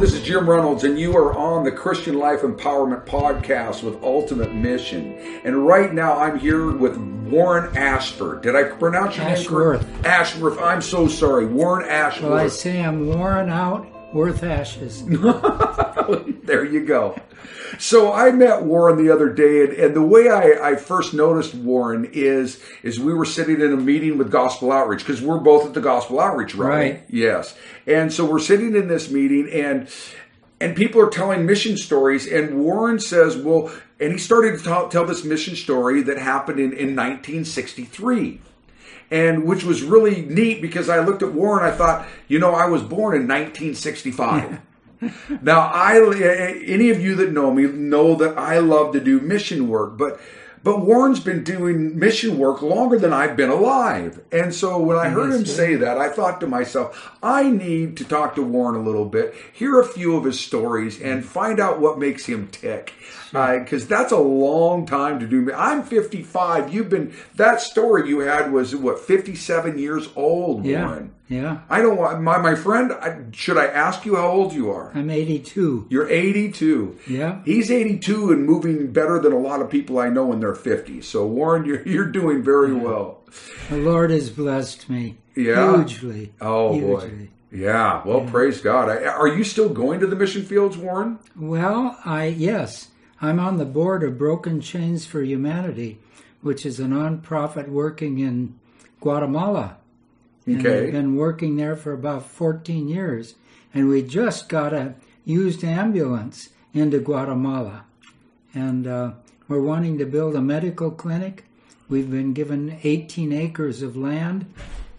this is Jim Reynolds, and you are on the Christian Life Empowerment Podcast with Ultimate Mission. And right now, I'm here with Warren Ashford. Did I pronounce your Ashworth. name correct? Ashworth. I'm so sorry, Warren Ashworth. Well, I say I'm worn out, worth ashes. there you go. So I met Warren the other day, and, and the way I, I, first noticed Warren is is we were sitting in a meeting with Gospel Outreach because we're both at the Gospel Outreach, right? Right. Yes. And so we're sitting in this meeting, and and people are telling mission stories, and Warren says, "Well," and he started to tell, tell this mission story that happened in, in 1963 and which was really neat because I looked at Warren. I thought, you know, I was born in 1965. now, I any of you that know me know that I love to do mission work, but but Warren's been doing mission work longer than I've been alive. And so when I heard him say that, I thought to myself, I need to talk to Warren a little bit, hear a few of his stories, and find out what makes him tick. Because uh, that's a long time to do. I'm 55. You've been, that story you had was, what, 57 years old, Yeah. Warren? Yeah. I don't want, my, my friend, I, should I ask you how old you are? I'm 82. You're 82. Yeah. He's 82 and moving better than a lot of people I know in their 50s. So Warren, you're you're doing very well. The Lord has blessed me Yeah? hugely. Oh hugely. boy. Yeah. Well, praise God. I, are you still going to the mission fields, Warren? Well, I yes, I'm on the board of Broken Chains for Humanity, which is a nonprofit working in Guatemala. And Okay. I've been working there for about 14 years, and we just got a used ambulance into Guatemala, and uh, we're wanting to build a medical clinic. We've been given 18 acres of land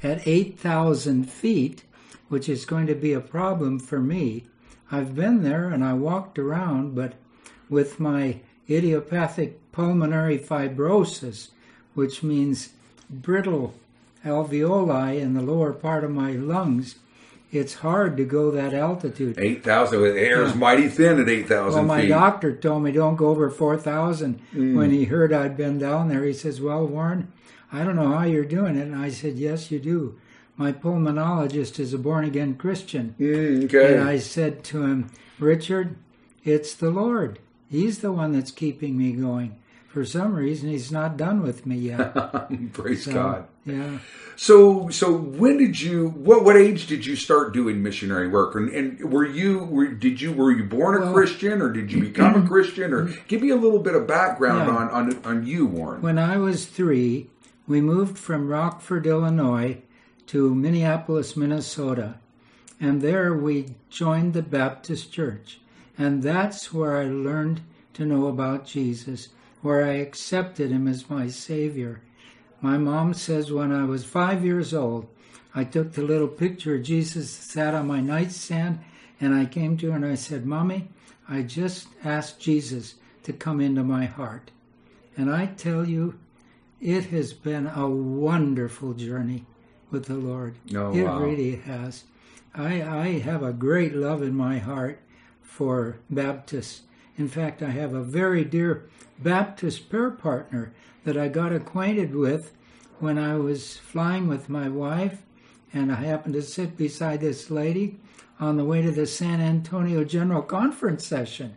at 8,000 feet, which is going to be a problem for me. I've been there and I walked around, but with my idiopathic pulmonary fibrosis, which means brittle alveoli in the lower part of my lungs, it's hard to go that altitude. 8,000. The air is mighty thin at 8,000 Well, my feet. doctor told me don't go over 4,000. Mm. When he heard I'd been down there, he says, Well, Warren, I don't know how you're doing it. And I said, Yes, you do. My pulmonologist is a born again Christian. Mm, okay. And I said to him, Richard, it's the Lord. He's the one that's keeping me going. For some reason, he's not done with me yet. praise So, God. Yeah. So, so when did you? What what age did you start doing missionary work? And, and were you were, did you were you born a Well- Christian or did you become a Christian? Or give me a little bit of background Yeah. on, on on you, Warren. When I was three, we moved from Rockford, Illinois to Minneapolis, Minnesota. And there we joined the Baptist Church. And that's where I learned to know about Jesus, where I accepted him as my Savior. My mom says when I was five years old, I took the little picture of Jesus that sat on my nightstand and I came to her and I said, Mommy, I just asked Jesus to come into my heart. And I tell you, it has been a wonderful journey with the Lord. Oh, it wow. really has. I, I have a great love in my heart for Baptists. In fact, I have a very dear Baptist prayer partner that I got acquainted with when I was flying with my wife, and I happened to sit beside this lady on the way to the San Antonio General Conference session,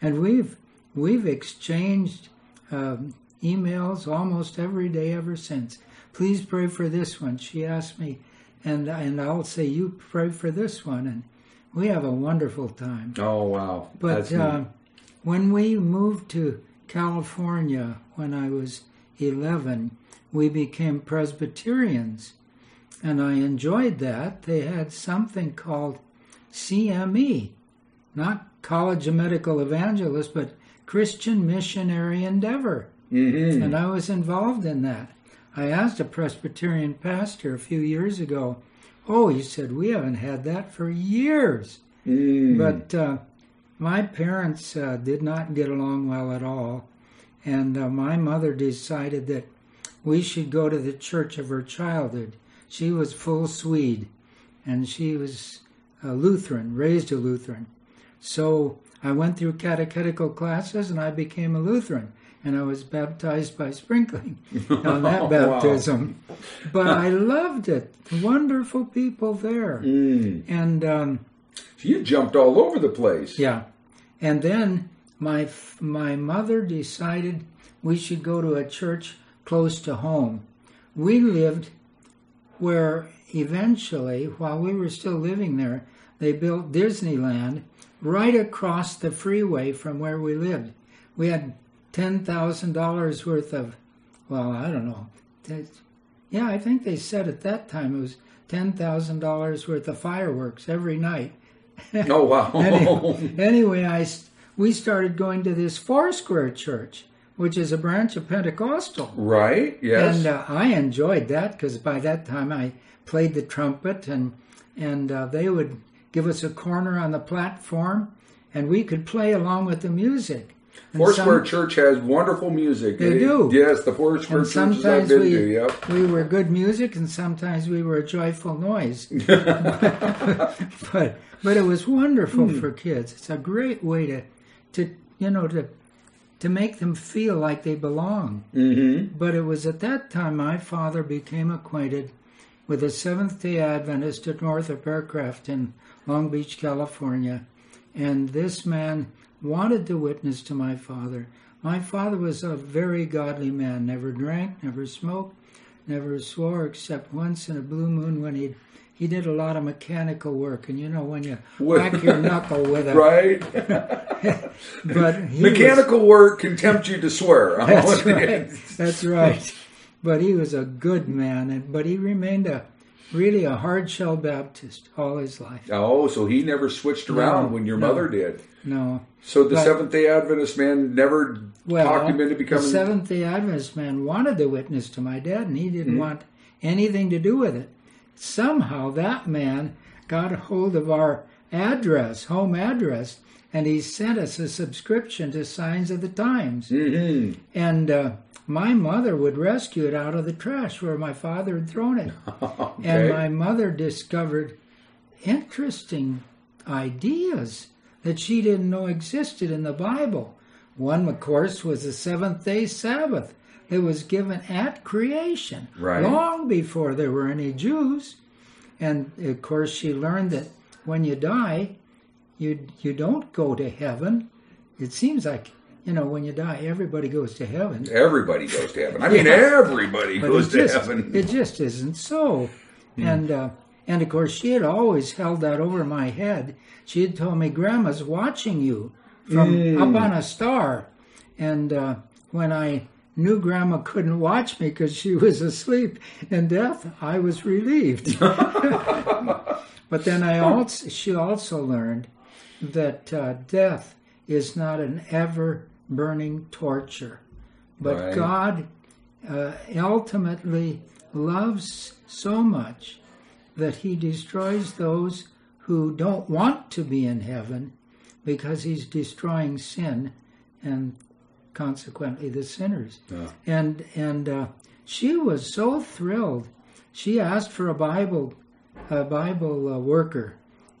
and we've we've exchanged um, emails almost every day ever since. Please pray for this one. She asked me, and and I'll say you pray for this one, and we have a wonderful time. oh wow, But uh, when we moved to California when I was 11, we became Presbyterians. And I enjoyed that. They had something called CME, not College of Medical Evangelists, but Christian Missionary Endeavor. Mhm. And I was involved in that. I asked a Presbyterian pastor a few years ago, Oh, he said, we haven't had that for years. Mm. But uh, my parents uh, did not get along well at all. And uh, my mother decided that we should go to the church of her childhood. She was full Swede, and she was a Lutheran, raised a Lutheran. So I went through catechetical classes and I became a Lutheran. And I was baptized by sprinkling on that Wow. baptism. But I loved it. Wonderful people there. Mm. And um, So you jumped all over the place. Yeah. And then my my mother decided we should go to a church close to home. We lived where eventually, while we were still living there, they built Disneyland right across the freeway from where we lived. We had ten thousand dollars worth of, well, I don't know. Yeah, I think they said at that time it was ten thousand dollars worth of fireworks every night. Oh wow. Anyway, anyway, I we started going to this Foursquare Church, which is a branch of Pentecostal. right? Yes. And uh, I enjoyed that because by that time I played the trumpet, and and uh, they would give us a corner on the platform, and we could play along with the music. Foursquare some- Church has wonderful music. They It- do. Yes, the Foursquare and churches I've sometimes been we, to. Yep. we were good music, and sometimes we were a joyful noise. but but it was wonderful Hmm. for kids. It's a great way to to you know to to make them feel like they belong. Mm-hmm. But it was at that time my father became acquainted with a Seventh Day Adventist at Northrop Aircraft in Long Beach, California, and this man wanted to witness to my father. My father was a very godly man, never drank, never smoked, never swore except once in a blue moon when he he did a lot of mechanical work, and you know when you whack your knuckle with it, Right. but he was- Mechanical work can tempt you to swear. That's right. That's right. But he was a good man, and but he remained a really a hard shell Baptist all his life. Oh, so he never switched around No, when your no. mother did. No, So the Seventh Day Adventist man never well, talked him into becoming. the. Seventh Day Adventist man wanted to witness to my dad, and he didn't Mm-hmm. want anything to do with it. Somehow that man got a hold of our address, home address, and he sent us a subscription to Signs of the Times. hmm And uh, my mother would rescue it out of the trash where my father had thrown it. And my mother discovered interesting ideas that she didn't know existed in the Bible. One, of course, was the seventh day Sabbath that was given at creation, Right. long before there were any Jews. And of course, she learned that when you die, you you don't go to heaven. It seems like you know when you die, everybody goes to heaven. Everybody goes to heaven. I mean, everybody But goes to just, heaven. It just isn't so. And uh, and of course, she had always held that over my head. She had told me, "Grandma's watching you from up on a star." And uh, when I knew Grandma couldn't watch me because she was asleep in death, I was relieved. but then I also she also learned that uh, death is not an ever burning torture, but Right. God uh, ultimately loves so much that he destroys those who don't want to be in heaven because he's destroying sin and consequently the sinners. Yeah. And and uh, she was so thrilled. She asked for a Bible a Bible uh, worker,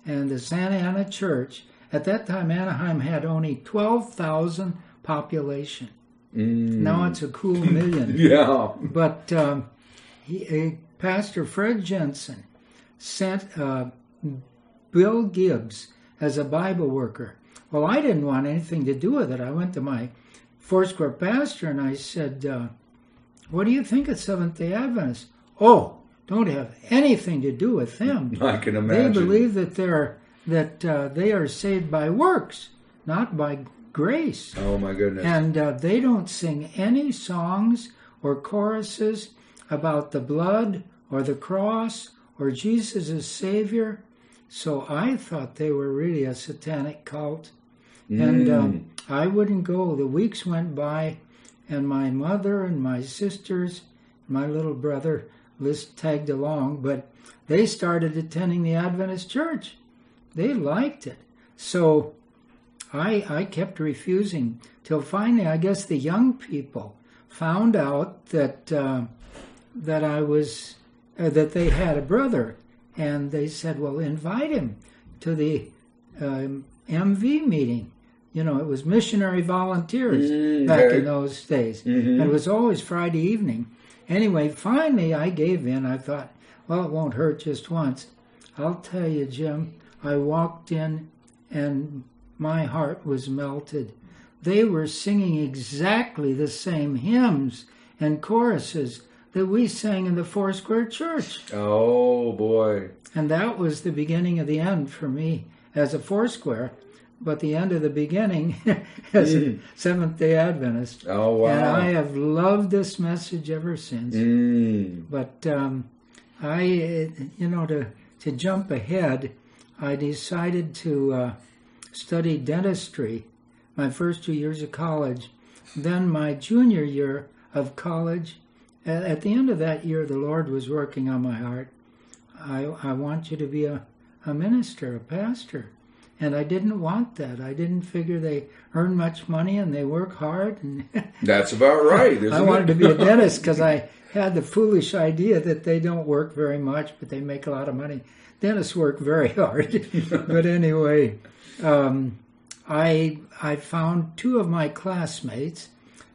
and the Santa Ana Church at that time Anaheim had only twelve thousand population. Now it's a cool million. Yeah. But um, he, uh, Pastor Fred Jensen sent uh, Bill Gibbs as a Bible worker. Well, I didn't want anything to do with it. I went to my Foursquare pastor and I said, uh, What do you think of Seventh day Adventists? Oh, don't have anything to do with them. I can imagine. They believe that they're that uh, they are saved by works, not by grace Oh my goodness. and uh, they don't sing any songs or choruses about the blood or the cross or Jesus as Savior. So I thought they were really a satanic cult. And um, I wouldn't go. The weeks went by, and my mother and my sisters, my little brother, list tagged along, but they started attending the Adventist church. They liked it. So I, I kept refusing till finally, I guess the young people found out that uh, that I was uh, that they had a brother, and they said, "Well, invite him to the um, MV meeting." You know, it was missionary volunteers Mm, back in those days. Mhm. And it was always Friday evening. Anyway, finally I gave in. I thought, well, it won't hurt just once. I'll tell you, Jim, I walked in and my heart was melted. They were singing exactly the same hymns and choruses that we sang in the Four Square Church. Oh boy. And that was the beginning of the end for me as a Foursquare, but the end of the beginning as a Seventh day Adventist. Oh wow. And I have loved this message ever since. Mm. But um, I, you know, to, to jump ahead, I decided to uh, study dentistry my first two years of college. Then my junior year of college, at, the end of that year, the Lord was working on my heart. I, I want you to be a, a minister, a pastor. And I didn't want that. I didn't figure they earn much money and they work hard. And That's about right. I wanted it? to be a dentist because I had the foolish idea that they don't work very much, but they make a lot of money. Dentists work very hard. but anyway, um, I I found two of my classmates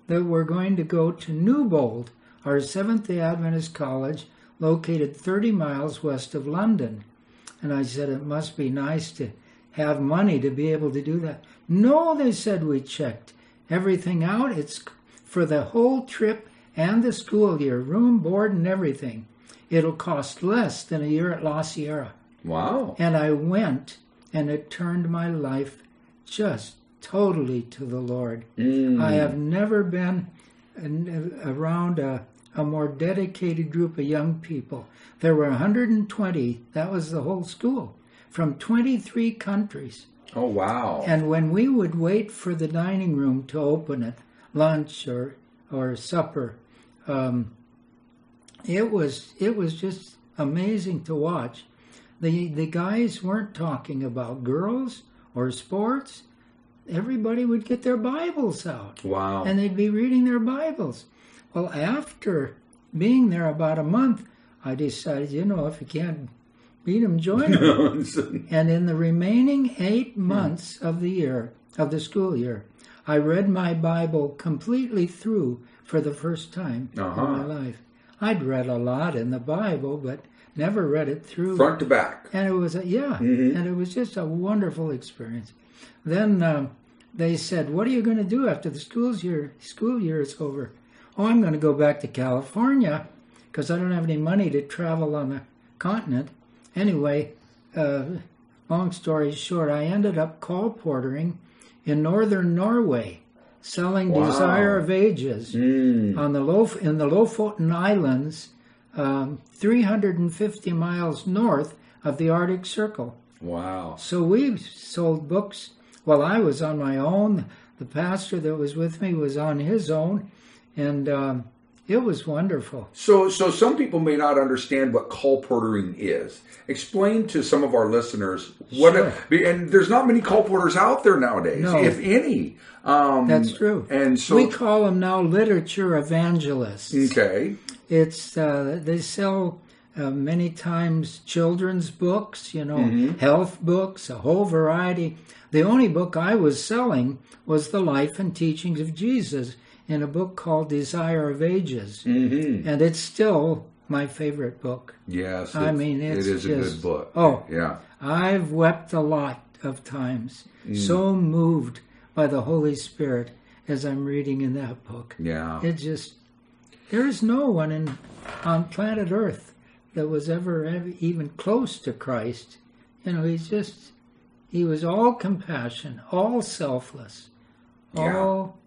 that were going to go to Newbold, our Seventh Day Adventist college, located 30 miles west of London. And I said it must be nice to have money to be able to do that. No, they said we checked everything out. It's for the whole trip and the school year, room, board, and everything. It'll cost less than a year at La Sierra. Wow. And I went, and it turned my life just totally to the Lord. Mm. I have never been around a, a more dedicated group of young people. There were 120, that was the whole school, from 23 countries. Oh wow. And when we would wait for the dining room to open at lunch or or supper, um, it was it was just amazing to watch. The the guys weren't talking about girls or sports. Everybody would get their Bibles out wow. and they'd be reading their Bibles. Well, after being there about a month, I decided, you know, if you can't beat them, join them. And in the remaining eight months of the year, of the school year, I read my Bible completely through for the first time Uh-huh. in my life. I'd read a lot in the Bible, but never read it through. Front to back. And it was, a, yeah, Mhm. and it was just a wonderful experience. Then um, they said, "What are you going to do after the school's year school year is over?" Oh, I'm going to go back to California because I don't have any money to travel on the continent. Anyway, uh, long story short, I ended up colportering in northern Norway, selling Wow. Desire of Ages Mm. on the Lof- in the Lofoten Islands, um, 350 miles north of the Arctic Circle. Wow. So we sold books while I was on my own. The pastor that was with me was on his own, and um, it was wonderful. So, so some people may not understand what colportering is. Explain to some of our listeners what. Sure. and there's not many colporters out there nowadays, No. if any. Um, That's true. And so, we call them now literature evangelists. okay, It's uh, they sell uh, many times children's books, you know, Mm-hmm. health books, a whole variety. The only book I was selling was the life and teachings of Jesus in a book called Desire of Ages, hmm and it's still my favorite book. yes, I mean, it's it is a good book. oh. yeah, I've wept a lot of times, Mm. so moved by the Holy Spirit as I'm reading in that book. yeah. It just there is no one in on planet Earth that was ever, ever even close to Christ. You know, he's just he was all compassion, all selfless, Yeah. all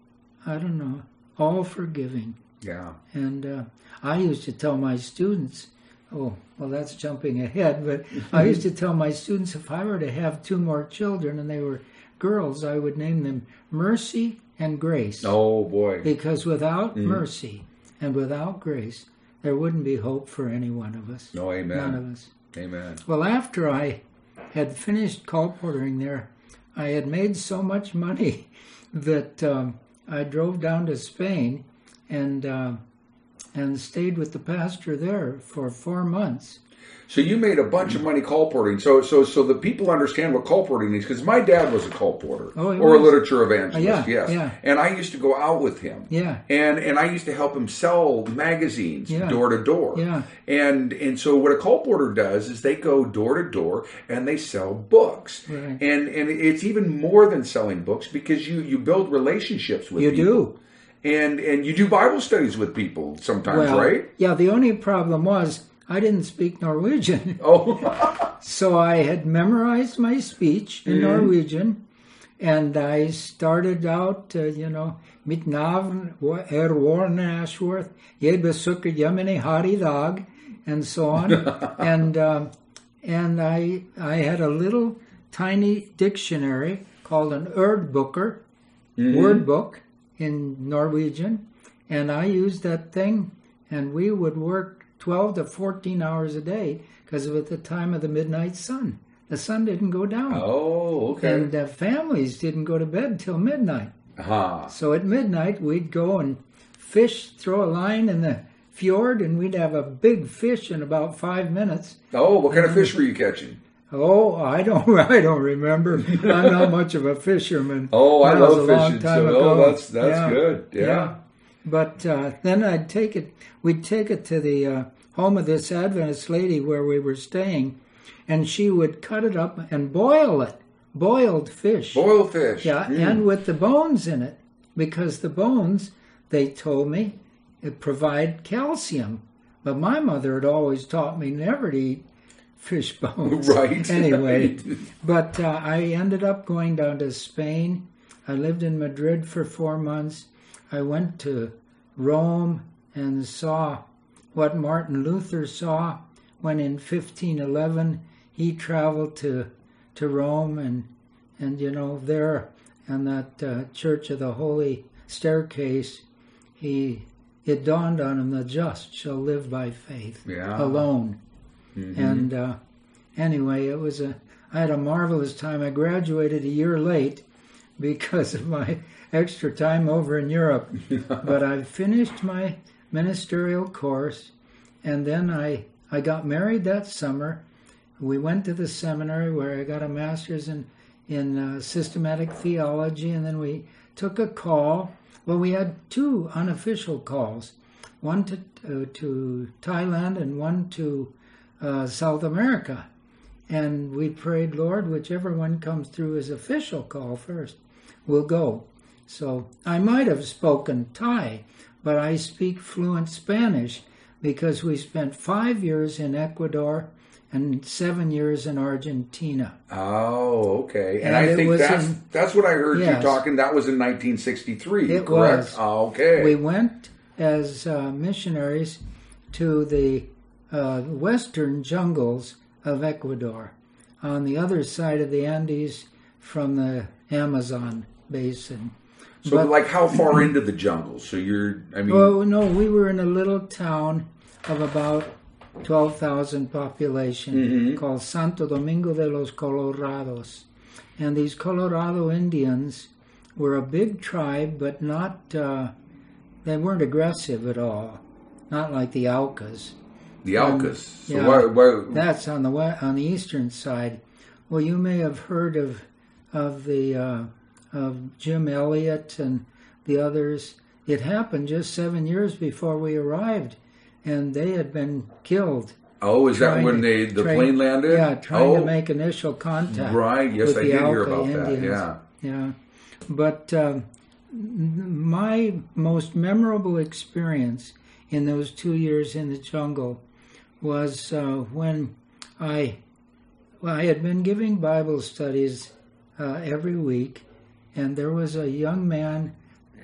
I don't know, all forgiving. yeah. And uh, I used to tell my students, oh, well, that's jumping ahead, but I used to tell my students if I were to have two more children and they were girls, I would name them Mercy and Grace. Oh boy. Because without mercy and without grace, there wouldn't be hope for any one of us. No, amen. None amen. of us. Amen. Well, after I had finished colportering there, I had made so much money that um, I drove down to Spain and uh, and stayed with the pastor there for four months. So you made a bunch of money colporting. So so so the people understand what colporting is because my dad was a colporter Oh, or a literature evangelist. Uh, yeah, yes, yeah. and I used to go out with him. Yeah. and and I used to help him sell magazines Yeah. door to door. Yeah. and and so what a colporter does is they go door to door and they sell books. Right. And and it's even more than selling books because you you build relationships with You people. do. And and you do Bible studies with people sometimes, Well, right? yeah. The only problem was I didn't speak Norwegian, Oh, so I had memorized my speech in Norwegian, and I started out, uh, you know, mit navn er Warren Ashworth, jeg besøker hjemme har i dag, and so on, and um, and I I had a little tiny dictionary called an Erdbooker, word book in Norwegian, and I used that thing, and we would work 12 to 14 hours a day because of at the time of the midnight sun. The sun didn't go down, oh, okay. and uh, families didn't go to bed till midnight. Huh. So at midnight, we'd go and fish, throw a line in the fjord, and we'd have a big fish in about five minutes. Oh, what kind of fish were you catching? Oh, I don't, I don't remember. I'm not much of a fisherman. Oh, I That was love long fishing. time So, ago. oh, that's that's Yeah. good. Yeah. But uh, then I'd take it. We'd take it to the uh, home of this Adventist lady where we were staying, and she would cut it up and boil it, boiled fish. Boiled fish. Yeah, Mm. and with the bones in it, because the bones, they told me, it provide calcium. But my mother had always taught me never to eat fish bones. Right. Anyway, but uh, I ended up going down to Spain. I lived in Madrid for four months. I went to Rome and saw what Martin Luther saw when in 1511 he traveled to to Rome and and you know there in that uh, Church of the Holy Staircase he it dawned on him the just shall live by faith Yeah. alone Mhm. and uh, anyway it was a I had a marvelous time I graduated a year late because of my extra time over in Europe but I finished my ministerial course and then I I got married that summer we went to the seminary where I got a master's in in uh, systematic theology, and then we took a call. Well, we had two unofficial calls, one to uh, to Thailand and one to uh, South America, and we prayed, Lord, whichever one comes through as official call first, we'll go. So I might have spoken Thai, but I speak fluent Spanish because we spent five years in Ecuador and seven years in Argentina. Oh, okay. And, And I think that's in- that's what I heard Yes. you talking. That was in 1963, It correct? was. Oh, okay. We went as uh, missionaries to the uh, western jungles of Ecuador, on the other side of the Andes from the Amazon basin. So, but- like, how far into the jungle? So you're, I mean, Oh no, we were in a little town of about twelve thousand population Mm-hmm. called Santo Domingo de los Colorados, and these Colorado Indians were a big tribe, but not uh, they weren't aggressive at all, not like the Aucas. the Aucas. So yeah. why, why, That's on the on the eastern side. Well, you may have heard of of the uh, of Jim Elliot and the others. It happened just seven years before we arrived, and they had been killed. oh, is that when to- they the trying- plane landed? Yeah, trying oh, to make initial contact. Right. Yes, with I the did hear Auca about that. Indians. Yeah. Yeah, but um, my most memorable experience in those two years in the jungle was uh, when I well, I had been giving Bible studies uh, every week, and there was a young man,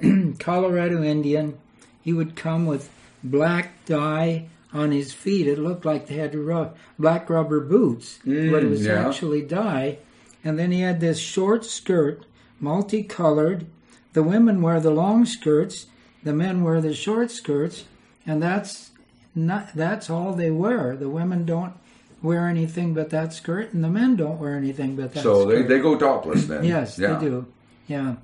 Colorado Indian. He would come with black dye on his feet. It looked like they had ru- black rubber boots, but it Mm, was yeah. actually dye. And then he had this short skirt, multicolored. The women wear the long skirts, the men wear the short skirts, and that's not that's all they wear. The women don't wear anything but that skirt, and the men don't wear anything but that So they, they go topless then. Yes, yeah. they do. Yeah.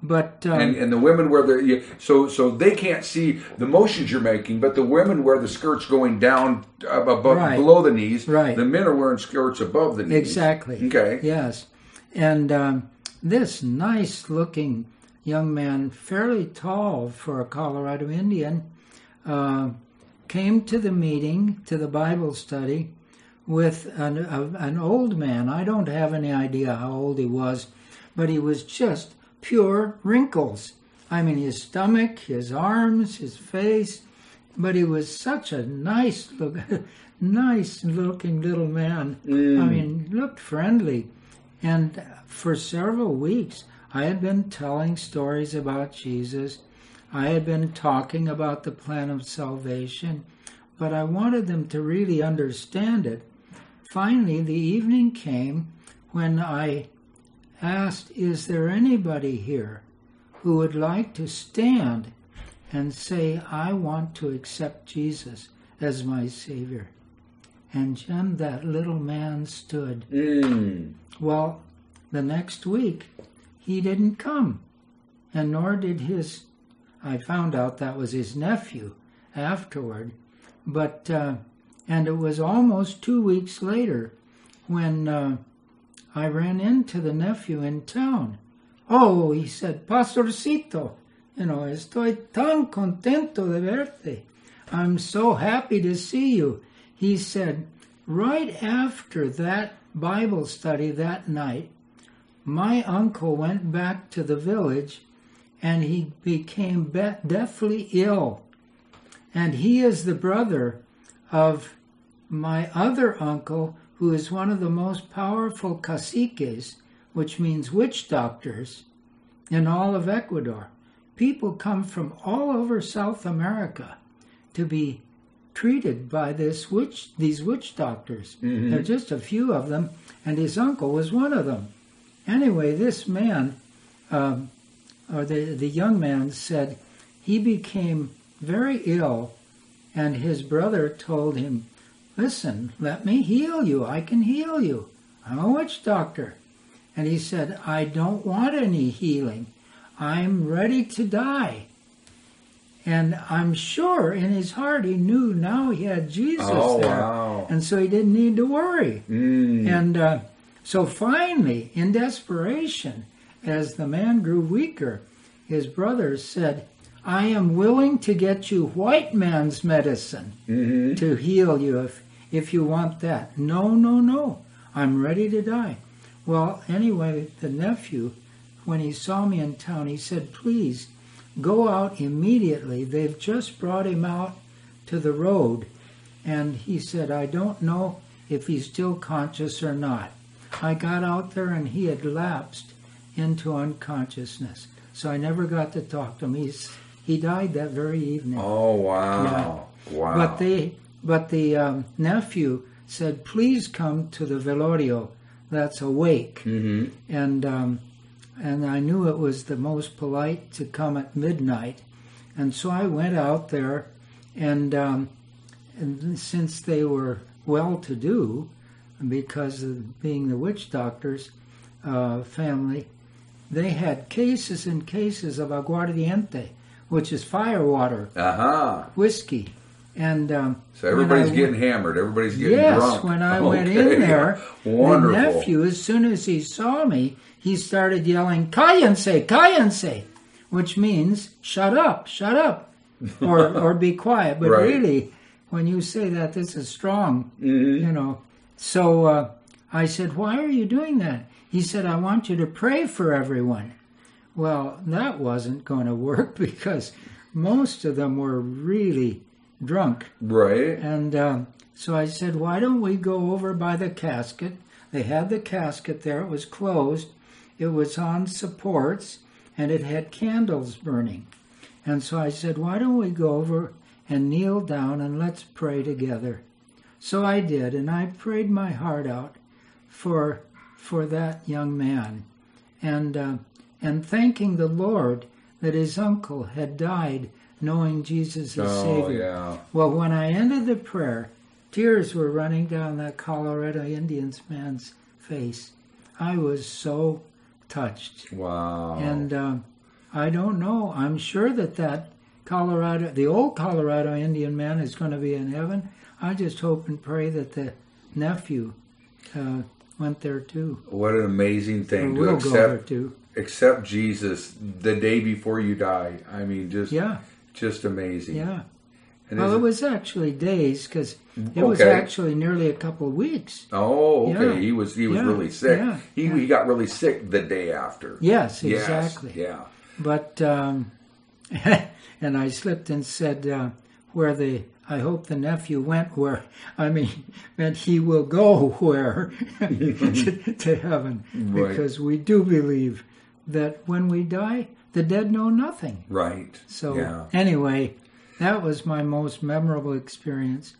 But um, and and the women wear the so so they can't see the motions you're making, but the women wear the skirts going down above Right. below the knees. Right. The men are wearing skirts above the knees. Exactly. Okay. Yes. And um, this nice looking young man, fairly tall for a Colorado Indian, uh, came to the meeting, to the Bible study, with an, a, an old man. I don't have any idea how old he was, but he was just pure wrinkles. I mean, his stomach, his arms, his face, but he was such a nice look, nice looking little man. I mm. mean, looked friendly. And for several weeks, I had been telling stories about Jesus. I had been talking about the plan of salvation, but I wanted them to really understand it. Finally, the evening came when I asked, Is there anybody here who would like to stand and say, I want to accept Jesus as my Savior? And Jen, that little man stood. Mm. Well, the next week, he didn't come, and nor did his. I found out that was his nephew afterward, but uh, and it was almost two weeks later when uh, I ran into the nephew in town. Oh, he said, Pastorcito, you know, estoy tan contento de verte. I'm so happy to see you. He said, right after that Bible study that night, my uncle went back to the village and he became be- deathly ill. And he is the brother of my other uncle, who is one of the most powerful caciques, which means witch doctors, in all of Ecuador. People come from all over South America to be treated by this witch, these witch doctors. There are just a few of them, and his uncle was one of them. Anyway, this man, um, or the, the young man, said he became very ill, and his brother told him, Listen, let me heal you. I can heal you. I'm a witch doctor. And he said, I don't want any healing. I'm ready to die. And I'm sure in his heart he knew now he had Jesus Oh, there. wow. And so he didn't need to worry. Mm. And uh, so finally, in desperation, as the man grew weaker, his brothers said, I am willing to get you white man's medicine hmm to heal you if, if you want that. No, no, no. I'm ready to die. Well, anyway, the nephew, when he saw me in town, he said, Please go out immediately. They've just brought him out to the road. And he said, I don't know if he's still conscious or not. I got out there and he had lapsed into unconsciousness. So I never got to talk to him. He's, he died that very evening. Oh wow. Wow. But they, but the um, nephew said, "Please come to the velorio. That's a wake." hmm And um, and I knew it was the most polite to come at midnight, and so I went out there, and um, and since they were well-to-do, because of being the witch doctors uh, family, they had cases and cases of aguardiente, which is fire water Uh-huh. whiskey. And um, So everybody's getting hammered. Everybody's getting yes, drunk. when I went Okay. in there, Wonderful. the nephew, as soon as he saw me, he started yelling, "Cállense, cállense," which means "shut up, shut up," or or be quiet. But Right. really, when you say that, this is strong, Mhm. you know. So uh, I said, "Why are you doing that?" He said, "I want you to pray for everyone." Well, that wasn't going to work because most of them were really drunk. Right. And um, so I said, why don't we go over by the casket? They had the casket there, it was closed, it was on supports, and it had candles burning. And so I said, why don't we go over and kneel down and let's pray together? So I did, and I prayed my heart out for for that young man, and uh, and thanking the Lord that his uncle had died knowing Jesus as Oh Savior. yeah. Well, when I ended the prayer, tears were running down that Colorado Indians man's face. I was so touched. Wow. And um, I don't know. I'm sure that that Colorado, the old Colorado Indian man, is going to be in heaven. I just hope and pray that the nephew uh, went there too. What an amazing thing to will go there accept accept Jesus the day before you die. I mean, just Yeah, just amazing. yeah. And Well, it was actually days because it was actually nearly a couple of weeks. Oh, okay. Yeah. He was he was Yeah, really sick. yeah, he he got really sick the day after. Yes, Yes, exactly. Yeah. But um, and I slipped and said uh, where the I hope the nephew went where I mean meant he will go where to, to heaven Right. because we do believe that when we die the dead know nothing. Right. So yeah. anyway, that was my most memorable experience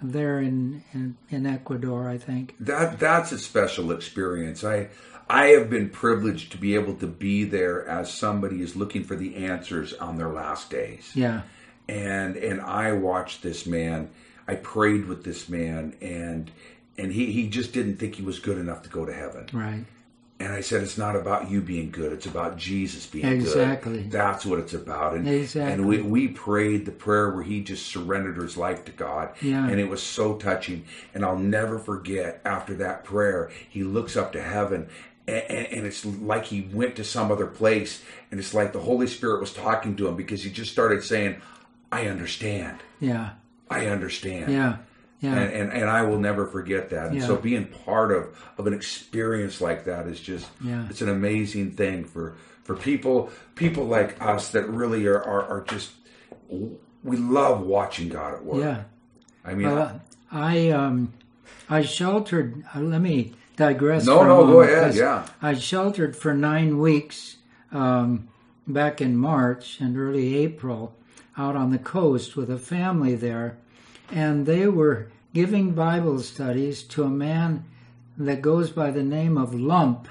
there in, in in Ecuador. I think. that that's a special experience. I I have been privileged to be able to be there as somebody is looking for the answers on their last days. Yeah. and and I watched this man. I prayed with this man, and and he he just didn't think he was good enough to go to heaven. Right. And I said, it's not about you being good; it's about Jesus being Exactly. good. Exactly. That's what it's about. And Exactly. and we we prayed the prayer where he just surrendered his life to God, Yeah. and it was so touching. And I'll never forget after that prayer, he looks up to heaven. And, and it's like he went to some other place, and it's like the Holy Spirit was talking to him because he just started saying, "I understand, Yeah. I understand." Yeah. Yeah. and, and and I will never forget that. And Yeah. so being part of of an experience like that is just Yeah. it's an amazing thing for for people people like us that really are are, are just we love watching God at work. yeah. I mean, Well, I um, I sheltered. Uh, let me digress. No, no, go ahead, yeah. I sheltered for nine weeks um, back in March and early April out on the coast with a family there, and they were giving Bible studies to a man that goes by the name of Lump.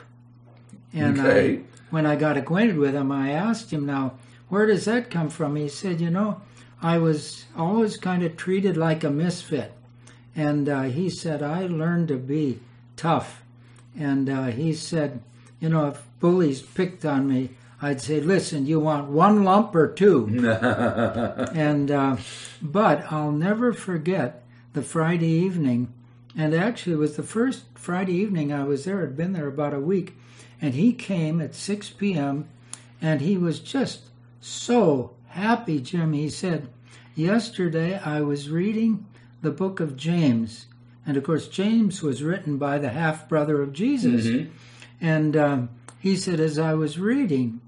And Okay. I, when I got acquainted with him, I asked him, "Now, where does that come from?" He said, "You know." I was always kind of treated like a misfit. And uh, he said, I learned to be tough. And uh, he said, you know, if bullies picked on me, I'd say, listen, you want one lump or two? and, uh, but I'll never forget the Friday evening. And actually, it was the first Friday evening I was there. I'd been there about a week. And he came at 6 p.m. and he was just so happy, Jim. He said, Yesterday I was reading the book of James. And of course, James was written by the half brother of Jesus. And um, he said, As I was reading,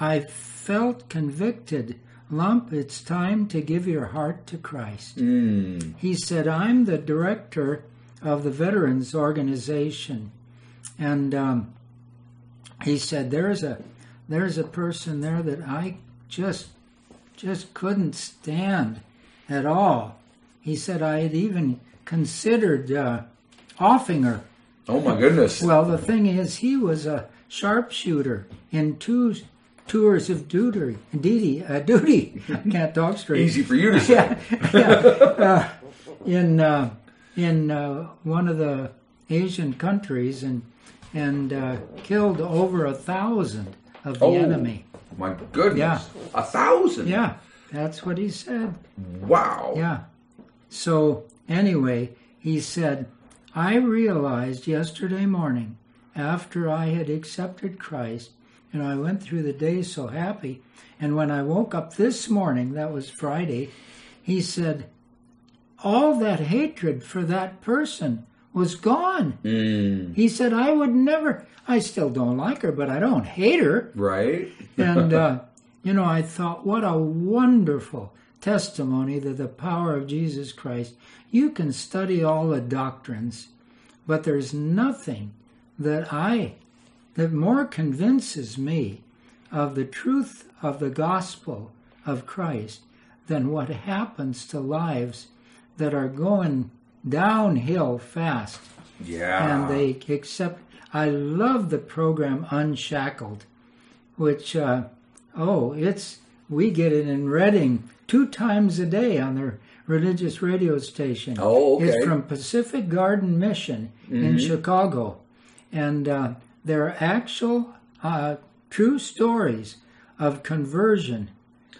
I felt convicted. Lump, it's time to give your heart to Christ. He said, I'm the director of the Veterans Organization. And um, he said, There's a there's a person there that I just just couldn't stand at all. He said I had even considered uh, offing her. oh my goodness. Well, the thing is, he was a sharpshooter in two tours of duty. Duty, uh, duty. I can't talk straight. Easy for you to say. yeah, yeah. Uh, in uh, in uh, one of the Asian countries, and and uh, killed over a thousand of the Oh. enemy. My goodness. Yeah. A thousand. Yeah, that's what he said. Wow. Yeah. So anyway, he said, I realized yesterday morning, after I had accepted Christ, and I went through the day so happy, and when I woke up this morning, that was Friday, he said, all that hatred for that person was gone. Mm, He said, I would never, I still don't like her, but I don't hate her. right. And, uh, you know, I thought, what a wonderful testimony to the power of Jesus Christ. You can study all the doctrines, but there's nothing that I, that more convinces me of the truth of the gospel of Christ than what happens to lives that are going downhill fast Yeah. and they accept. I love the program Unshackled, which uh, oh, it's we get it in Reading two times a day on their religious radio station. Oh, okay. It's from Pacific Garden Mission in Chicago, and uh, they're actual uh, true stories of conversion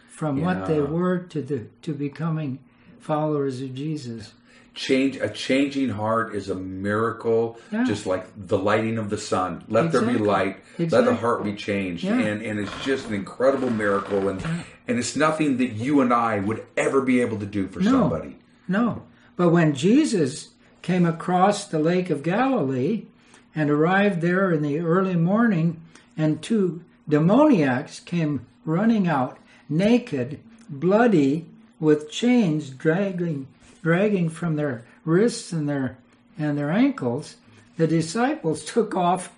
from what they were to the to becoming followers of Jesus. change a changing heart is a miracle Yeah. just like the lighting of the sun let there be Exactly. light let the heart be changed Yeah. and and it's just an incredible miracle and and it's nothing that you and I would ever be able to do for No. somebody No. But when Jesus came across the Lake of Galilee and arrived there in the early morning, and two demoniacs came running out, naked, bloody, with chains dragging dragging from their wrists and their and their ankles, the disciples took off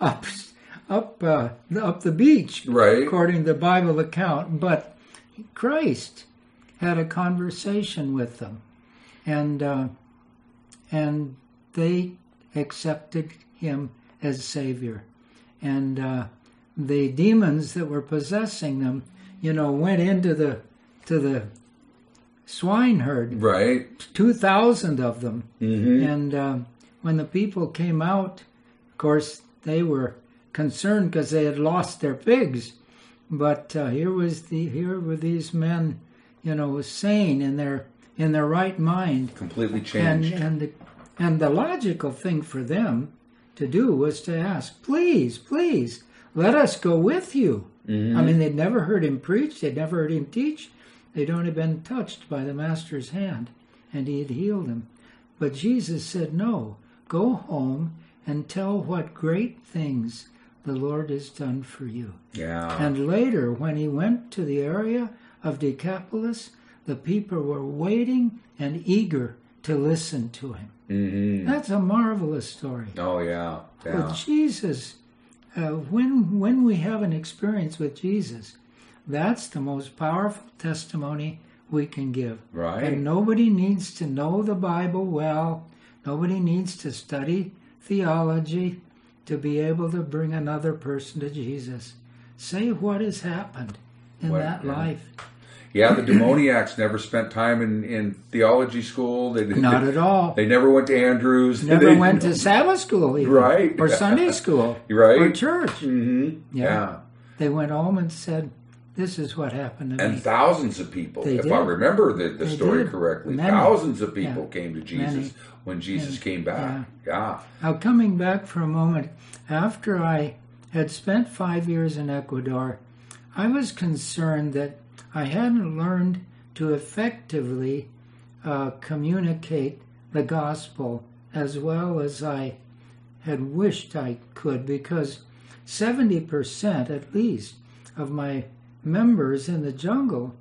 up up uh, up the beach, Right. according to the Bible account. But Christ had a conversation with them, and uh, and they accepted him as Savior, and uh, the demons that were possessing them, you know, went into the to the swineherd, right. Two thousand of them, hmm and uh, when the people came out, of course, they were concerned because they had lost their pigs. But uh, here was the here were these men, you know, sane in their in their right mind, completely and changed. and the, and the logical thing for them to do was to ask, please, please, let us go with you. Mm-hmm. I mean, they'd never heard him preach, they'd never heard him teach, they'd only been touched by the Master's hand, and he had healed them. But Jesus said, No, go home and tell what great things the Lord has done for you. yeah And later, when he went to the area of Decapolis, the people were waiting and eager to listen to him. hmm That's a marvelous story. oh yeah But yeah Jesus, uh, when when we have an experience with Jesus, that's the most powerful testimony we can give. right And nobody needs to know the Bible well. Nobody needs to study theology to be able to bring another person to Jesus. Say what has happened in What- that yeah. life. Yeah the demoniacs never spent time in in theology school they Not at all. they never went to Andrews Never They- went to Sabbath school, even, Right. Or Sunday school, Right. Or church. Mhm. Yeah. yeah They went home and said, "This is what happened to me. and me." thousands of people, if. I remember the, the story did. correctly, Many. thousands of people Yeah. came to Jesus Many. when Jesus And- came back. Yeah. Now, coming back for a moment, after I had spent five years in Ecuador, I was concerned that I hadn't learned to effectively uh, communicate the gospel as well as I had wished I could, because 70% at least of my members in the jungle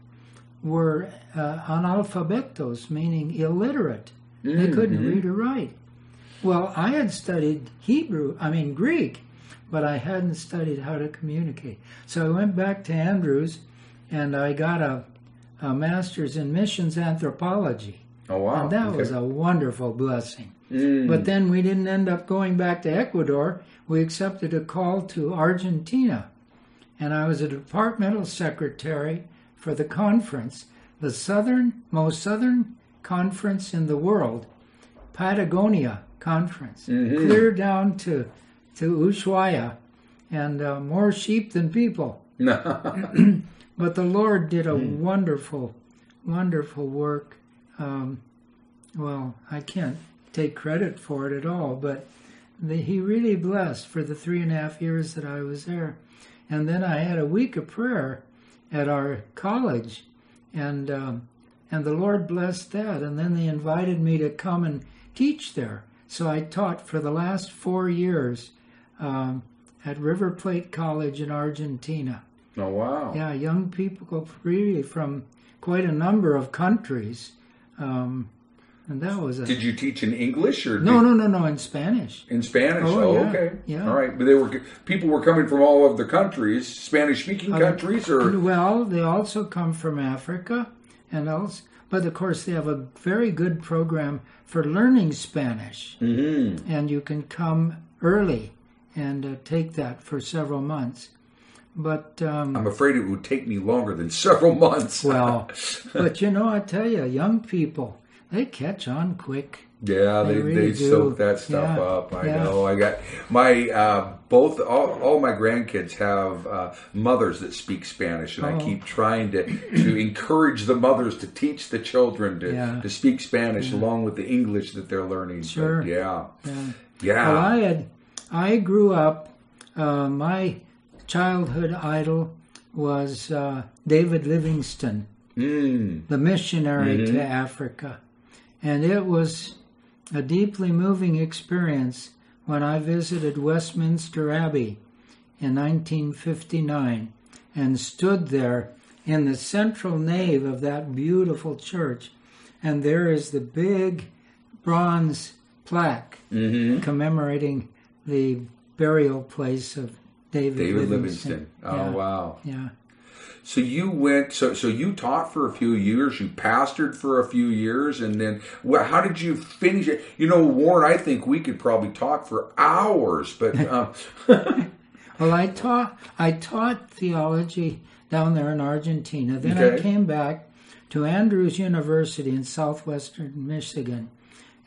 were uh, analphabetos, meaning illiterate. They couldn't read or write. Well, I had studied Hebrew, I mean Greek, but I hadn't studied how to communicate. So I went back to Andrews and I got a, a master's in missions anthropology. Oh wow. And that Okay. was a wonderful blessing. Mm. But then we didn't end up going back to Ecuador. We accepted a call to Argentina. And I was a departmental secretary for the conference, the southern, most southern conference in the world, Patagonia Conference, Mhm. clear down to, to Ushuaia, and uh, more sheep than people. But the Lord did a wonderful, wonderful work. Um, well, I can't take credit for it at all, but the, He really blessed for the three and a half years that I was there. And then I had a week of prayer at our college, and um, and the Lord blessed that. And then they invited me to come and teach there. So I taught for the last four years um, at River Plate College in Argentina. Oh wow. Yeah, young people really from quite a number of countries. Um, and that was a. Did you teach in English or no, did- no, no, no, in Spanish. in Spanish? Oh, Oh, yeah. okay. Yeah. All right, but they were people were coming from all of the countries, Spanish-speaking Uh, countries, or Well, they also come from Africa, and else, but of course they have a very good program for learning Spanish, Mhm. and you can come early and uh, take that for several months. But um, I'm afraid it would take me longer than several months. Well, but you know, I tell you, young people, they catch on quick. Yeah, They they, really they soak that stuff Yeah, up. I yeah. know. I got my uh, both all, all my grandkids have uh, mothers that speak Spanish, and I Oh. keep trying to to encourage the mothers to teach the children to, Yeah. to speak Spanish along with the English that they're learning. But Sure. yeah. Yeah. Yeah. Well, I had, I grew up. Uh, my childhood idol was uh, David Livingstone, Mm. the missionary to Africa, and it was a deeply moving experience when I visited Westminster Abbey in 1959 and stood there in the central nave of that beautiful church, and there is the big bronze plaque hmm commemorating the burial place of David, David Livingstone. Livingstone. Oh yeah. wow. Yeah. So you went. So so you taught for a few years. You pastored for a few years, and then well, how did you finish it? You know, Warren. I think we could probably talk for hours, but um, Well, I taught I taught theology down there in Argentina. Then I came back to Andrews University in southwestern Michigan,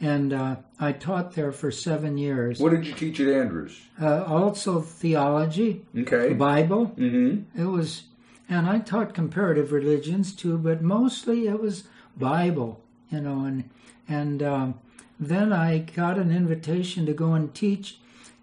and uh, I taught there for seven years. what did you teach at Andrews? Uh, also theology, Okay. Bible. Mm-hmm. It was, and I taught comparative religions too, but mostly it was Bible, you know, and and um, then I got an invitation to go and teach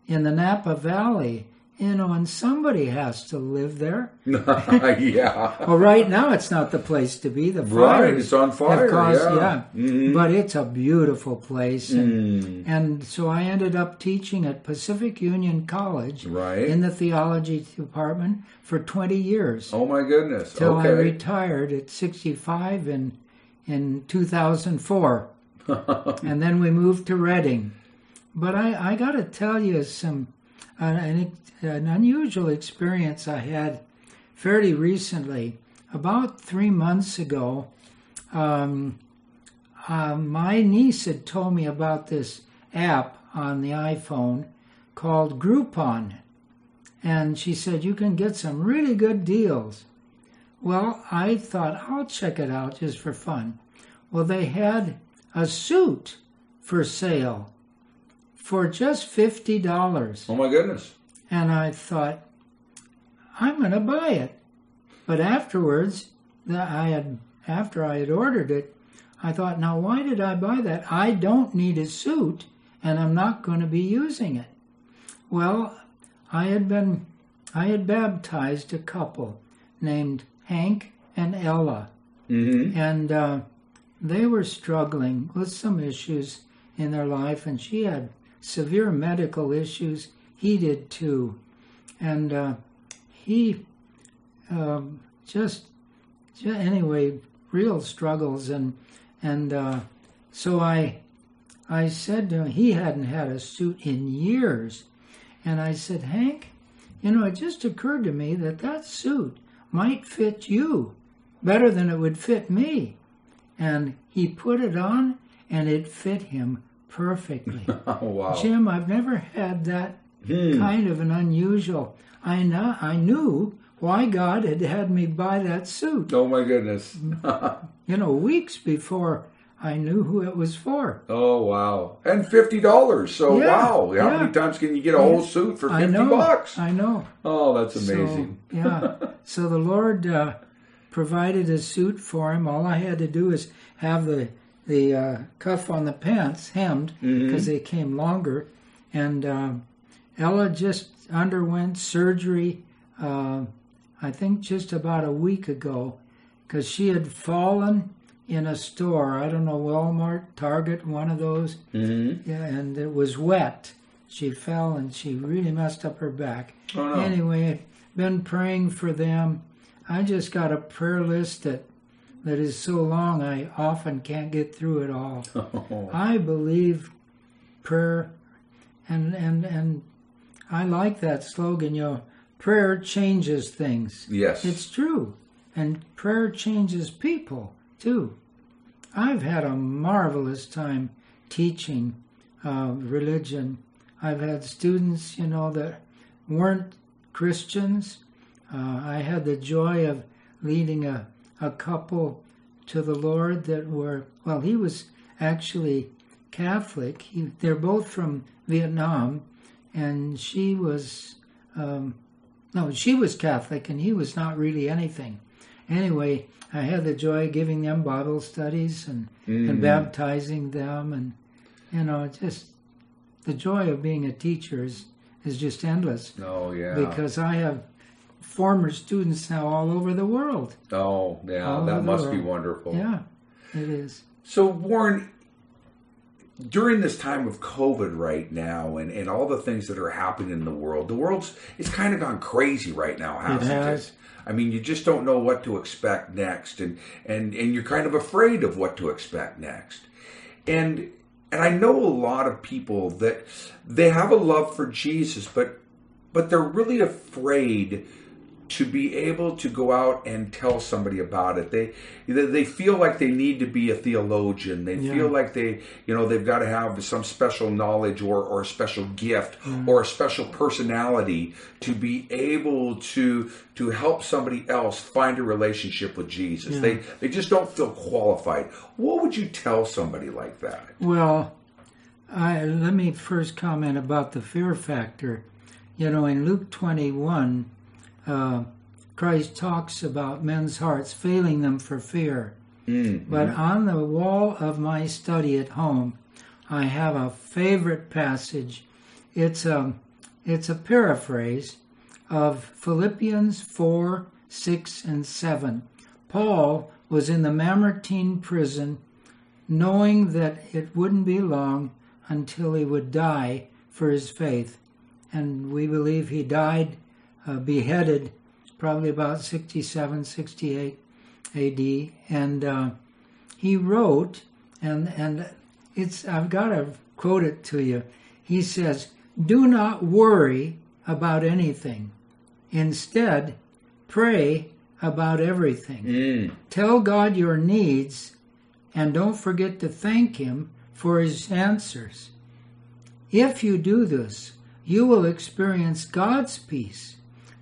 in the Napa Valley, you on somebody has to live there. yeah. Well, right now it's not the place to be. The Right, fires it's on fire, caused- yeah. Mhm. but it's a beautiful place, and, Mm, and so I ended up teaching at Pacific Union College right. in the theology department for 20 years oh my goodness. till I retired at 65 in in 2004, and then we moved to Redding. But I, I got to tell you some an, an, unusual experience I had fairly recently. About three months ago, um, uh, my niece had told me about this app on the iPhone called Groupon. And she said, You can get some really good deals. Well, I thought, I'll check it out just for fun. Well, they had a suit for sale for just $50. oh my goodness. And I thought, I'm going to buy it. But afterwards, I had after I had ordered it, I thought, now why did I buy that? I don't need a suit, and I'm not going to be using it. Well, I had been, I had baptized a couple named Hank and Ella, Mm-hmm. and uh, they were struggling with some issues in their life, and she had severe medical issues. He did too, and uh, he um, just, ju- anyway, real struggles, and and uh, so I, I said to him, he hadn't had a suit in years, and I said, Hank, you know, it just occurred to me that that suit might fit you better than it would fit me. And he put it on and it fit him perfectly. Oh wow. Jim, I've never had that Hmm. kind of an unusual. I know, I knew why God had had me buy that suit. Oh my goodness. You know, weeks before I knew who it was for. Oh wow. And fifty dollars. So Yeah, wow. How yeah. many times can you get a whole suit for I fifty know. bucks? I know. Oh, that's amazing. So, yeah. So the Lord uh, provided a suit for him. All I had to do is have the the uh, cuff on the pants hemmed Mm-hmm. because they came longer, and um Ella just underwent surgery. Uh, I think just about a week ago, because she had fallen in a store. I don't know Walmart, Target, one of those. Mm-hmm. Yeah, and it was wet. She fell and she really messed up her back. Oh no. Anyway, been praying for them. I just got a prayer list that that is so long I often can't get through it all. Oh, I believe prayer and and and I like that slogan, you know, prayer changes things. yes. It's true. And prayer changes people too. I've had a marvelous time teaching uh, religion. I've had students, you know, that weren't Christians. Uh, I had the joy of leading a, a couple to the Lord that were, well, he was actually Catholic. He, they're both from Vietnam, and she was um, no, she was Catholic, and he was not really anything. Anyway, I had the joy of giving them Bible studies and, Mm. and baptizing them, and you know, just the joy of being a teacher is is just endless Oh yeah. because I have former students now all over the world. oh yeah. all that must be wonderful. Yeah, it is. So Warren, during this time of COVID right now, and, and all the things that are happening in the world, the world's it's kind of gone crazy right now, hasn't it? has. I mean, you just don't know what to expect next, and and and you're kind of afraid of what to expect next, and and I know a lot of people that they have a love for Jesus, but but they're really afraid to be able to go out and tell somebody about it. They they feel like they need to be a theologian. They Yeah. feel like they you know they've got to have some special knowledge or or a special gift mm. or a special personality to be able to to help somebody else find a relationship with Jesus. They they just don't feel qualified. What would you tell somebody like that? Well, I, let me first comment about the fear factor. You know, in Luke 21, uh, Christ talks about men's hearts failing them for fear. But on the wall of my study at home, I have a favorite passage. It's a, it's a paraphrase of Philippians 4, 6, and 7. Paul was in the Mamertine prison knowing that it wouldn't be long until he would die for his faith. And we believe he died uh, beheaded probably about 67, 68 AD. And uh, he wrote, and, and it's, I've got to quote it to you. He says, Do not worry about anything. Instead, pray about everything. Tell God your needs and don't forget to thank Him for His answers. If you do this, you will experience God's peace,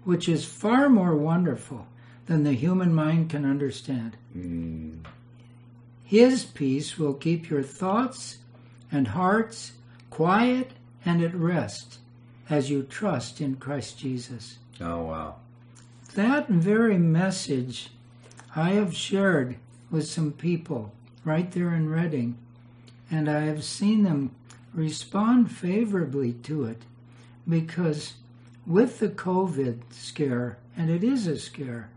which is far more wonderful than the human mind can understand. His peace will keep your thoughts and hearts quiet and at rest as you trust in Christ Jesus. Oh wow. That very message I have shared with some people right there in Redding, and I have seen them respond favorably to it because with the COVID scare, and it is a scare,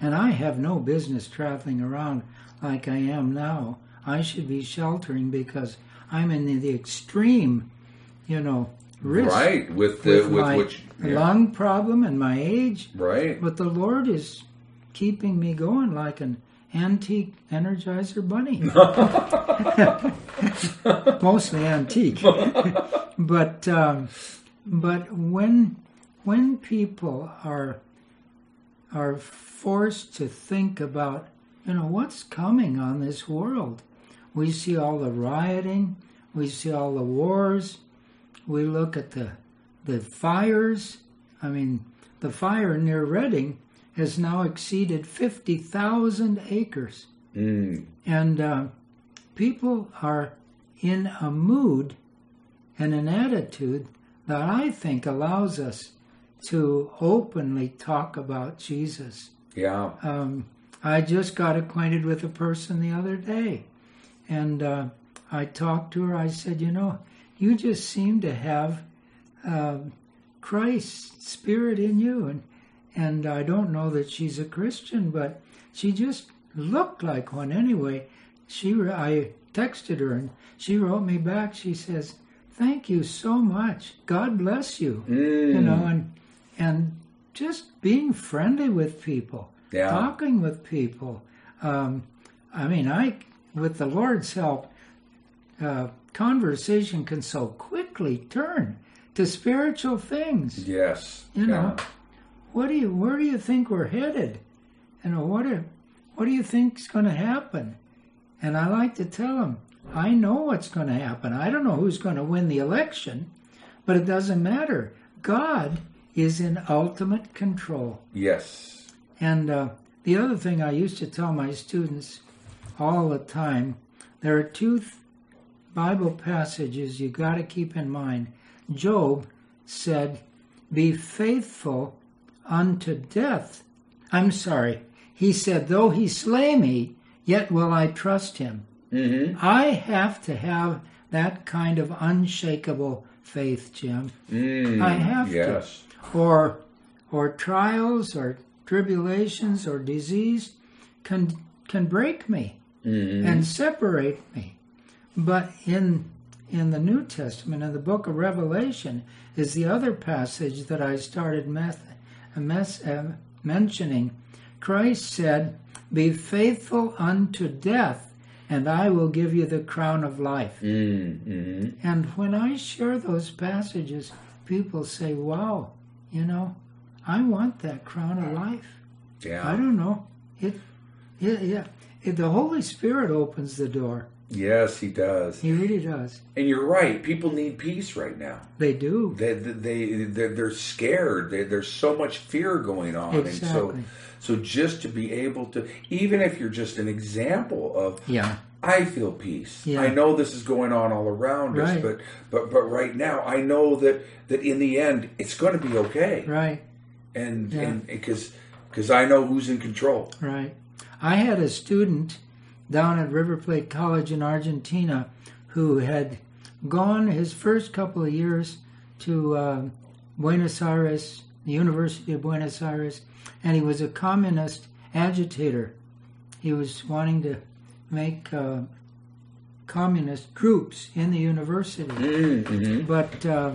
and I have no business traveling around like I am now. I should be sheltering because I'm in the extreme, you know, risk Right with the with, with, my which yeah. lung problem and my age. right. But the Lord is keeping me going like an antique Energizer bunny. Mostly antique. but um, but when when people are are forced to think about you know what's coming on this world, we see all the rioting, we see all the wars, we look at the the fires. I mean, the fire near Redding has now exceeded 50,000 acres. Mm. And uh, people are in a mood and an attitude that I think allows us to openly talk about Jesus. Yeah. Um, I just got acquainted with a person the other day, and uh, I talked to her. I said, You know, you just seem to have um Christ's spirit in you. And, and I don't know that she's a Christian, but she just looked like one anyway. She, I texted her, and she wrote me back. She says, Thank you so much. God bless you. Mm. You know, and and just being friendly with people, Yeah. talking with people. Um, I mean, I, with the Lord's help, uh, conversation can so quickly turn to spiritual things. Yes. You know, Yeah. what do you, where do you think we're headed? You know, what do, what do you think's going to happen? And I like to tell them, I know what's going to happen. I don't know who's going to win the election, but it doesn't matter. God is in ultimate control. Yes. And uh, the other thing I used to tell my students all the time there are two th- Bible passages you got to keep in mind. Job said, Be faithful unto death. I'm sorry. He said, Though he slay me, yet will I trust him. Mm-hmm. I have to have that kind of unshakable faith, Jim. Mm, I have yes. to. Or, or trials, or tribulations, or disease can can break me Mm-hmm. and separate me. But in in the New Testament, in the book of Revelation, is the other passage that I started meth- mes- uh, mentioning. Christ said, "Be faithful unto death, and I will give you the crown of life." Mm-hmm. And when I share those passages, people say, "Wow, you know, I want that crown of life." Yeah. I don't know. It, yeah, yeah. It, the Holy Spirit opens the door. Yes, he does. He really does. And you're right. People need peace right now. They do. They they they're, they're scared. They, there's so much fear going on, Exactly. and so so just to be able to, even if you're just an example of, Yeah. I feel peace. Yeah. I know this is going on all around us, but but but right now, I know that that in the end, it's going to be okay, Right. and Yeah. and because because I know who's in control. Right. I had a student down at River Plate College in Argentina who had gone his first couple of years to uh, Buenos Aires, the University of Buenos Aires, and he was a communist agitator. He was wanting to make uh, communist groups in the university. Mm-hmm. but uh,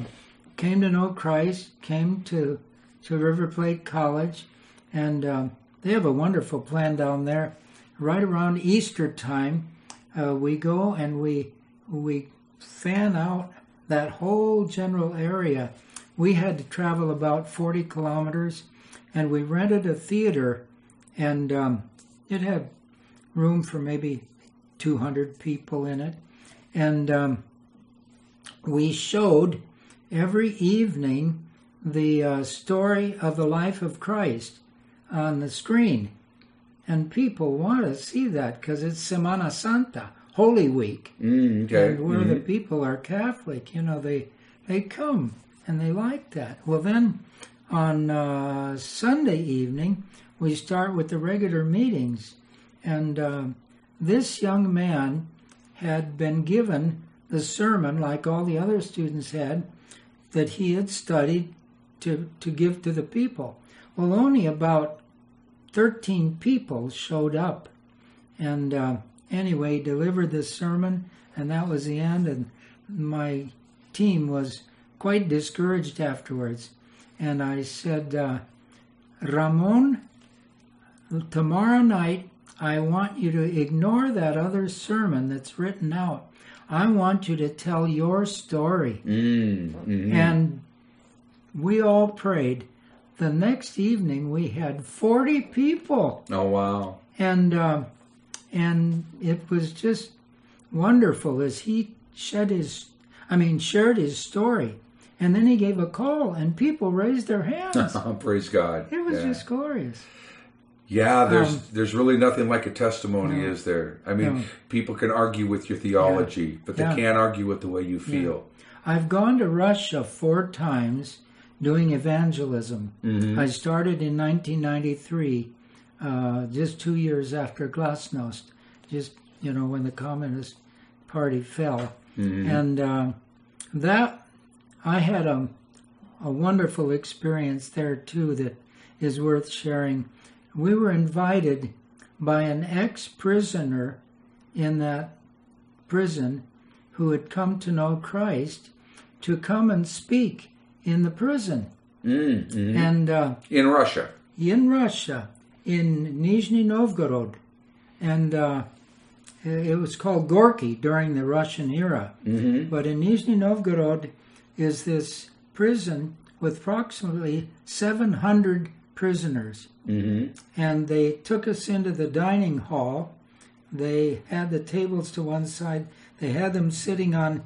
came to know Christ, came to to River Plate College, and um, they have a wonderful plan down there. Right around Easter time, uh, we go and we we fan out that whole general area. We had to travel about forty kilometers, and we rented a theater, and um, it had room for maybe two hundred people in it, and um, we showed every evening the uh, story of the life of Christ on the screen. And people want to see that because it's Semana Santa, Holy Week. Mm, okay. And where the Mhm. people are Catholic, you know, they they come and they like that. Well, then on uh, Sunday evening, we start with the regular meetings. And uh, this young man had been given the sermon, like all the other students had, that he had studied to, to give to the people. Well, only about 13 people showed up. And uh, anyway, delivered the sermon, and that was the end. And my team was quite discouraged afterwards. And I said, uh, Ramon, tomorrow night, I want you to ignore that other sermon that's written out. I want you to tell your story. Mm, mhm. And we all prayed. The next evening, we had 40 people oh wow. and um, and it was just wonderful as he shed his i mean shared his story and then he gave a call and people raised their hands Praise God. it was yeah. just glorious Yeah, there's Um, there's really nothing like a testimony, No. is there? I mean, No. people can argue with your theology, but they Yeah. can't argue with the way you feel. i've gone to russia four times doing evangelism Mhm. i started in 1993 uh, just two years after glasnost just you know when the communist party fell Mhm. and uh, that I had a, a wonderful experience there too that is worth sharing. We were invited by an ex-prisoner in that prison who had come to know Christ to come and speak in the prison Mm, mhm. and uh, In Russia. in Russia, in Nizhny Novgorod, and uh, it was called Gorky during the Russian era. hmm But in Nizhny Novgorod is this prison with approximately 700 prisoners. hmm And they took us into the dining hall. They had the tables to one side. They had them sitting on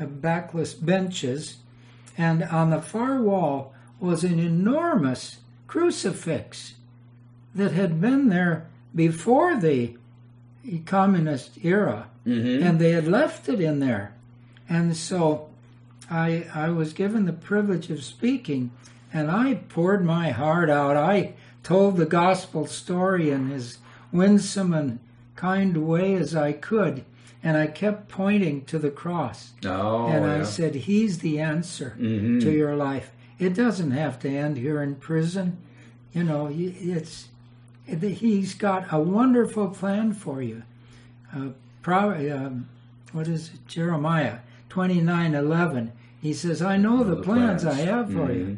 uh, backless benches. And on the far wall was an enormous crucifix that had been there before the communist era, and they had left it in there. And so I, I was given the privilege of speaking, and I poured my heart out. I told the gospel story in as winsome and kind way as I could, and I kept pointing to the cross. Oh, and I yeah. said, He's the answer Mhm. to your life. It doesn't have to end here in prison. You know, it's He's got a wonderful plan for you. Uh, Pro- um, what is it? Jeremiah twenty nine eleven. He says, "I know the, the plans, plans. I have for you.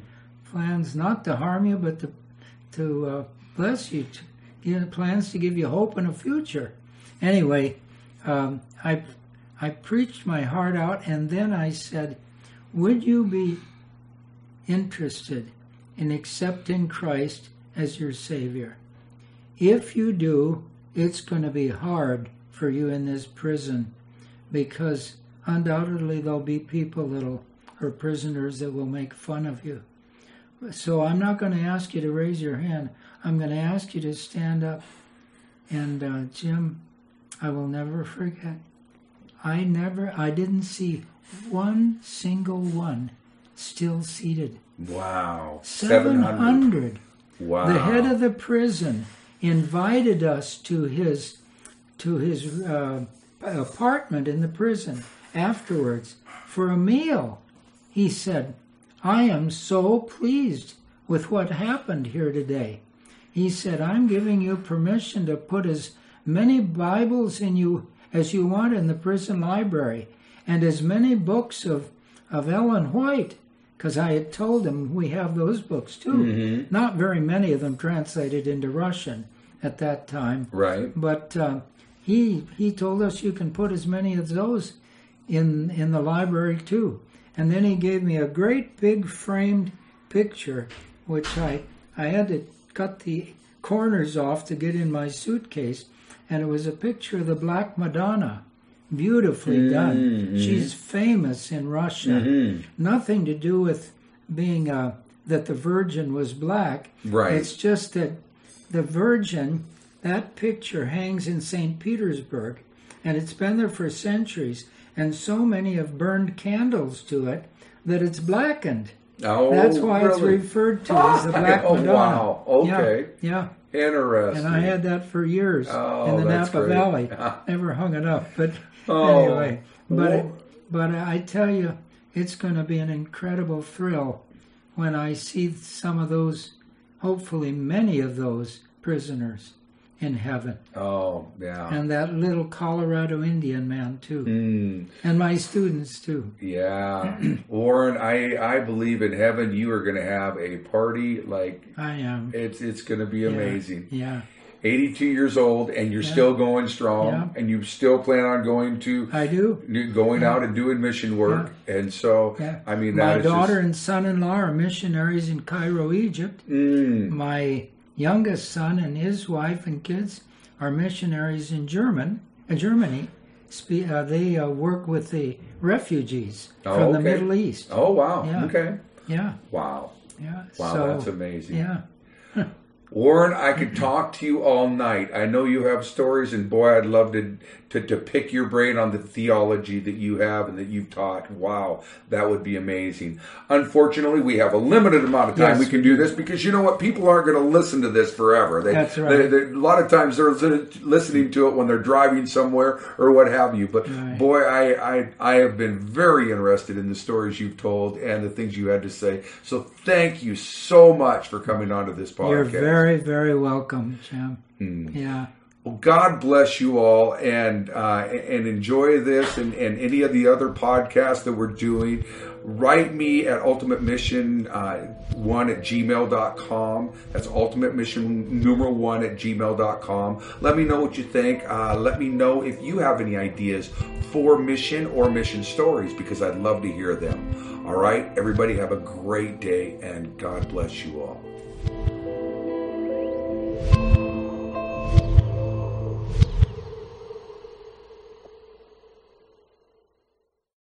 Plans not to harm you, but to to uh, bless you. You plans to give you hope and a future." Anyway, um, I I preached my heart out, and then I said, "Would you be interested in accepting Christ as your Savior? If you do, it's going to be hard for you in this prison because undoubtedly there'll be people that'll or prisoners that will make fun of you. So I'm not going to ask you to raise your hand. I'm going to ask you to stand up. And uh, Jim, I will never forget. I never, I didn't see one single one still seated. Wow. 700. Wow. The head of the prison invited us to his to his uh, apartment in the prison afterwards for a meal. He said, "I am so pleased with what happened here today." He said, "I'm giving you permission to put as many Bibles in you as you want in the prison library, and as many books of of Ellen White." Because I had told him we have those books too. Not very many of them translated into Russian at that time. Right. But uh, he he told us you can put as many of those in in the library too. And then he gave me a great big framed picture, which I I had to cut the corners off to get in my suitcase, and it was a picture of the Black Madonna, beautifully done. Mm-hmm. She's famous in Russia. Nothing to do with being uh, that the Virgin was black. Right. It's just that the Virgin, that picture hangs in St. Petersburg, and it's been there for centuries, and so many have burned candles to it that it's blackened. Oh, That's why it's referred to as the oh, Black Oh, Madonna. wow. Okay. Yeah, Interesting. And I had that for years Oh, in the Napa great. Valley. Never hung it up, but Oh, anyway. But but I tell you, it's going to be an incredible thrill when I see some of those, hopefully many of those prisoners in heaven, Oh, yeah. and that little Colorado Indian man too, Mm, and my students too. yeah. Warren, I I believe in heaven you are going to have a party like I am. it's it's going to be amazing. Yeah, 82 years old and you're still going strong Yeah. and you still plan on going to I do. going out and doing mission work. And so Yeah. I mean My daughter just, and son-in-law are missionaries in Cairo, Egypt. Mm, My youngest son and his wife and kids are missionaries in German, uh, Germany. Spe- uh, they uh, work with the refugees Oh, from the. Middle East. oh wow. Yeah. Okay. Yeah, Wow. yeah. Wow, so, that's amazing. Yeah, Warren, I could talk to you all night. I know you have stories, and boy, I'd love to, to to pick your brain on the theology that you have and that you've taught. Wow, that would be amazing. Unfortunately, we have a limited amount of time Yes. we can do this because you know what? People aren't going to listen to this forever. They, That's right. they- they- a lot of times they're listening to it when they're driving somewhere or what have you. But Right. boy, I, I I have been very interested in the stories you've told and the things you had to say. So thank you so much for coming onto this podcast. you're very, very welcome, Jim. Hmm. Yeah, Well, God bless you all, and uh, and enjoy this and, and any of the other podcasts that we're doing. Write me at ultimate mission uh, one at gmail.com. That's ultimate mission numeral one at gmail.com. Let me know what you think. Uh, let me know if you have any ideas for mission or mission stories because I'd love to hear them. All right, everybody, have a great day, and God bless you all.